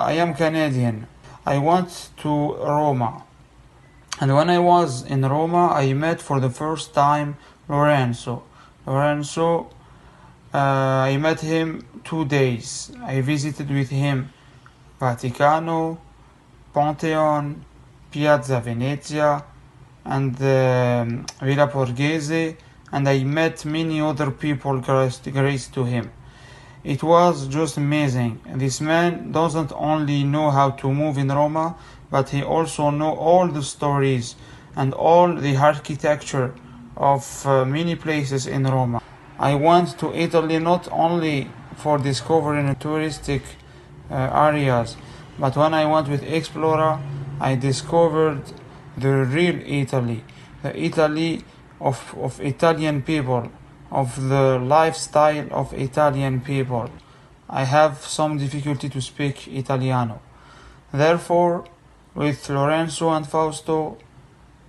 I am Canadian. I went to Roma. And when I was in Roma, I met for the first time Lorenzo. Lorenzo, uh, I met him two days. I visited with him Vaticano, Pantheon, Piazza Venezia, and um, Villa Borghese, and I met many other people graced to him. It was just amazing. This man doesn't only know how to move in Roma, but he also know all the stories and all the architecture of uh, many places in Roma. I went to Italy not only for discovering touristic uh, areas, but when I went with Explora, I discovered the real Italy, the Italy of, of Italian people, of the lifestyle of Italian people. I have some difficulty to speak Italiano. Therefore, with Lorenzo and Fausto,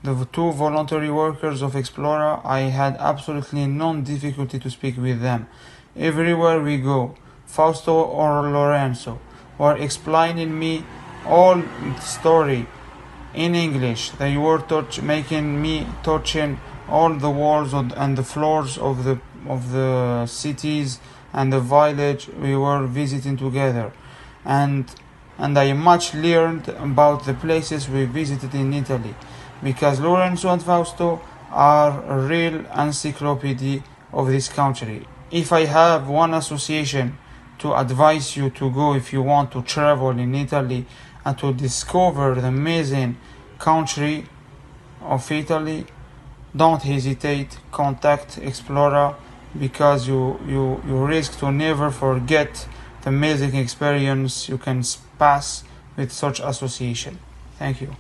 the two voluntary workers of Explora, I had absolutely no difficulty to speak with them. Everywhere we go, Fausto or Lorenzo were explaining me all story in English. They were touch, making me touching all the walls and the floors of the of the cities and the village we were visiting together, and and I much learned about the places we visited in Italy, because Lorenzo and Fausto are a real encyclopedia of this country. If I have one association to advise you to go if you want to travel in Italy and to discover the amazing country of Italy, don't hesitate, contact Explora because you, you, you risk to never forget the amazing experience you can pass with such association. Thank you.